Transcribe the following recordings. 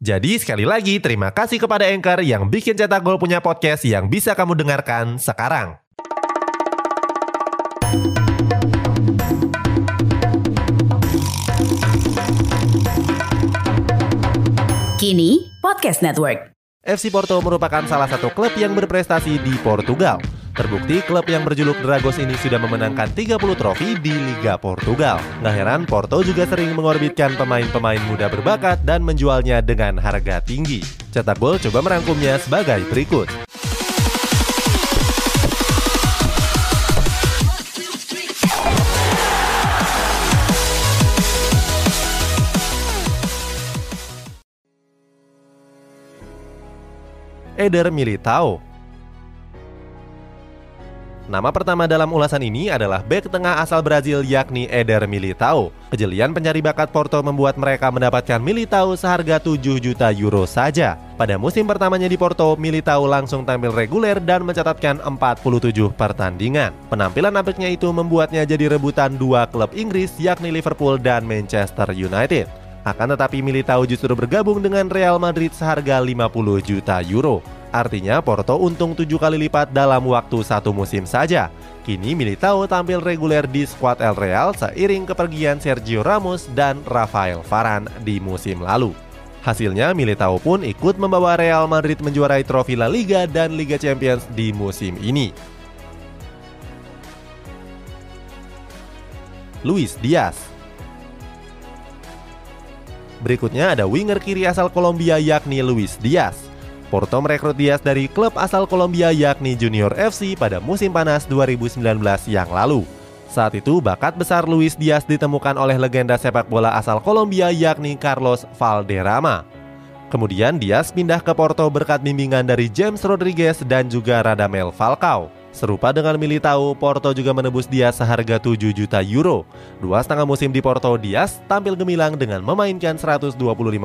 Jadi sekali lagi terima kasih kepada Anchor yang bikin Cetak Gol punya podcast yang bisa kamu dengarkan sekarang. Kini Podcast Network. FC Porto merupakan salah satu klub yang berprestasi di Portugal. Terbukti klub yang berjuluk Dragos ini sudah memenangkan 30 trofi di Liga Portugal. Nggak heran Porto juga sering mengorbitkan pemain-pemain muda berbakat dan menjualnya dengan harga tinggi. Cetak Gol coba merangkumnya sebagai berikut. Eder Militao Nama pertama dalam ulasan ini adalah bek tengah asal Brazil yakni Eder Militao. Kejelian pencari bakat Porto membuat mereka mendapatkan Militao seharga 7 juta euro saja. Pada musim pertamanya di Porto, Militao langsung tampil reguler dan mencatatkan 47 pertandingan. Penampilan apiknya itu membuatnya jadi rebutan dua klub Inggris yakni Liverpool dan Manchester United. Akan tetapi Militao justru bergabung dengan Real Madrid seharga 50 juta euro. Artinya Porto untung tujuh kali lipat dalam waktu satu musim saja. Kini Militao tampil reguler di skuad El Real seiring kepergian Sergio Ramos dan Rafael Varane di musim lalu. Hasilnya Militao pun ikut membawa Real Madrid menjuarai trofi La Liga dan Liga Champions di musim ini. Luis Diaz Berikutnya ada winger kiri asal Kolombia yakni Luis Diaz. Porto merekrut Diaz dari klub asal Kolombia yakni Junior FC pada musim panas 2019 yang lalu. Saat itu, bakat besar Luis Diaz ditemukan oleh legenda sepak bola asal Kolombia yakni Carlos Valderrama. Kemudian Diaz pindah ke Porto berkat bimbingan dari James Rodriguez dan juga Radamel Falcao. Serupa dengan Militao, Porto juga menebus Diaz seharga 7 juta euro. Dua setengah musim di Porto, Diaz tampil gemilang dengan memainkan 125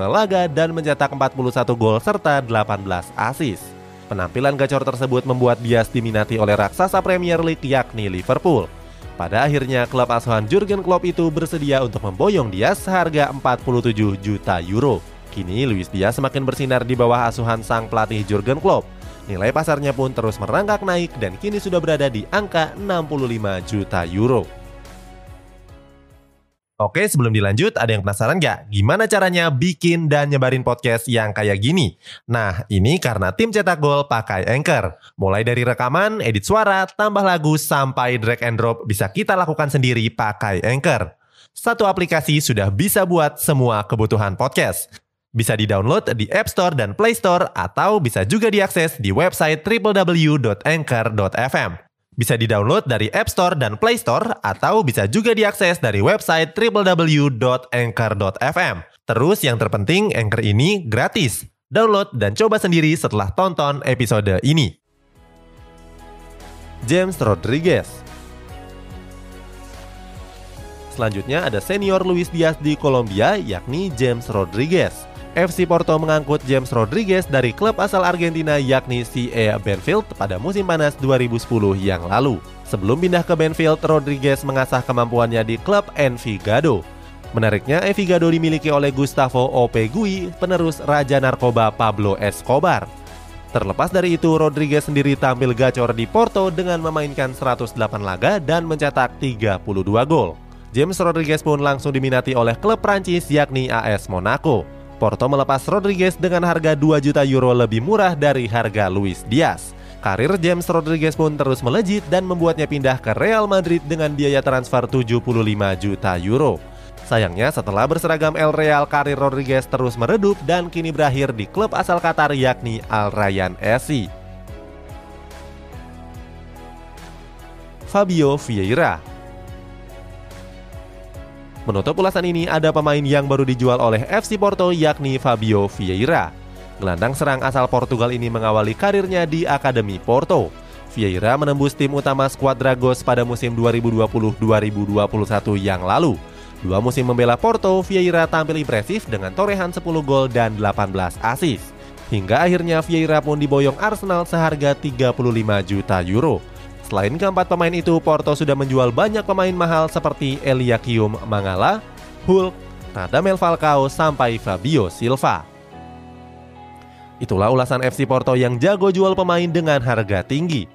laga dan mencetak 41 gol serta 18 assist. Penampilan gacor tersebut membuat Diaz diminati oleh raksasa Premier League yakni Liverpool. Pada akhirnya, klub asuhan Jurgen Klopp itu bersedia untuk memboyong Diaz seharga 47 juta euro. Kini Luis Diaz semakin bersinar di bawah asuhan sang pelatih Jurgen Klopp. Nilai pasarnya pun terus merangkak naik dan kini sudah berada di angka 65 juta euro. Oke, sebelum dilanjut, ada yang penasaran nggak? Gimana caranya bikin dan nyebarin podcast yang kayak gini? Nah, ini karena tim cetak gol pakai Anchor. Mulai dari rekaman, edit suara, tambah lagu, sampai drag and drop bisa kita lakukan sendiri pakai Anchor. Satu aplikasi sudah bisa buat semua kebutuhan podcast. Bisa di-download di App Store dan Play Store atau bisa juga diakses di website www.anchor.fm. Bisa di-download dari App Store dan Play Store atau bisa juga diakses dari website www.anchor.fm. Terus yang terpenting Anchor ini gratis. Download dan coba sendiri setelah tonton episode ini. James Rodriguez Selanjutnya ada senior Luis Diaz di Kolombia yakni James Rodriguez. FC Porto mengangkut James Rodriguez dari klub asal Argentina yakni CA Benfield pada musim panas 2010 yang lalu. Sebelum pindah ke Benfield, Rodriguez mengasah kemampuannya di klub Envigado. Menariknya, Envigado dimiliki oleh Gustavo Opegui, penerus Raja Narkoba Pablo Escobar. Terlepas dari itu, Rodriguez sendiri tampil gacor di Porto dengan memainkan 108 laga dan mencetak 32 gol. James Rodriguez pun langsung diminati oleh klub Prancis yakni AS Monaco. Porto melepas Rodriguez dengan harga 2 juta euro lebih murah dari harga Luis Diaz. Karir James Rodriguez pun terus melejit dan membuatnya pindah ke Real Madrid dengan biaya transfer 75 juta euro. Sayangnya setelah berseragam El Real, karir Rodriguez terus meredup dan kini berakhir di klub asal Qatar yakni Al Rayyan SC. Fabio Vieira Menutup ulasan ini ada pemain yang baru dijual oleh FC Porto yakni Fabio Vieira. Gelandang serang asal Portugal ini mengawali karirnya di Akademi Porto. Vieira menembus tim utama skuad Dragos pada musim 2020-2021 yang lalu. Dua musim membela Porto, Vieira tampil impresif dengan torehan 10 gol dan 18 assist. Hingga akhirnya Vieira pun diboyong Arsenal seharga 35 juta euro. Selain keempat pemain itu, Porto sudah menjual banyak pemain mahal seperti Eliakium Mangala, Hulk, Radamel Falcao, sampai Fabio Silva. Itulah ulasan FC Porto yang jago jual pemain dengan harga tinggi.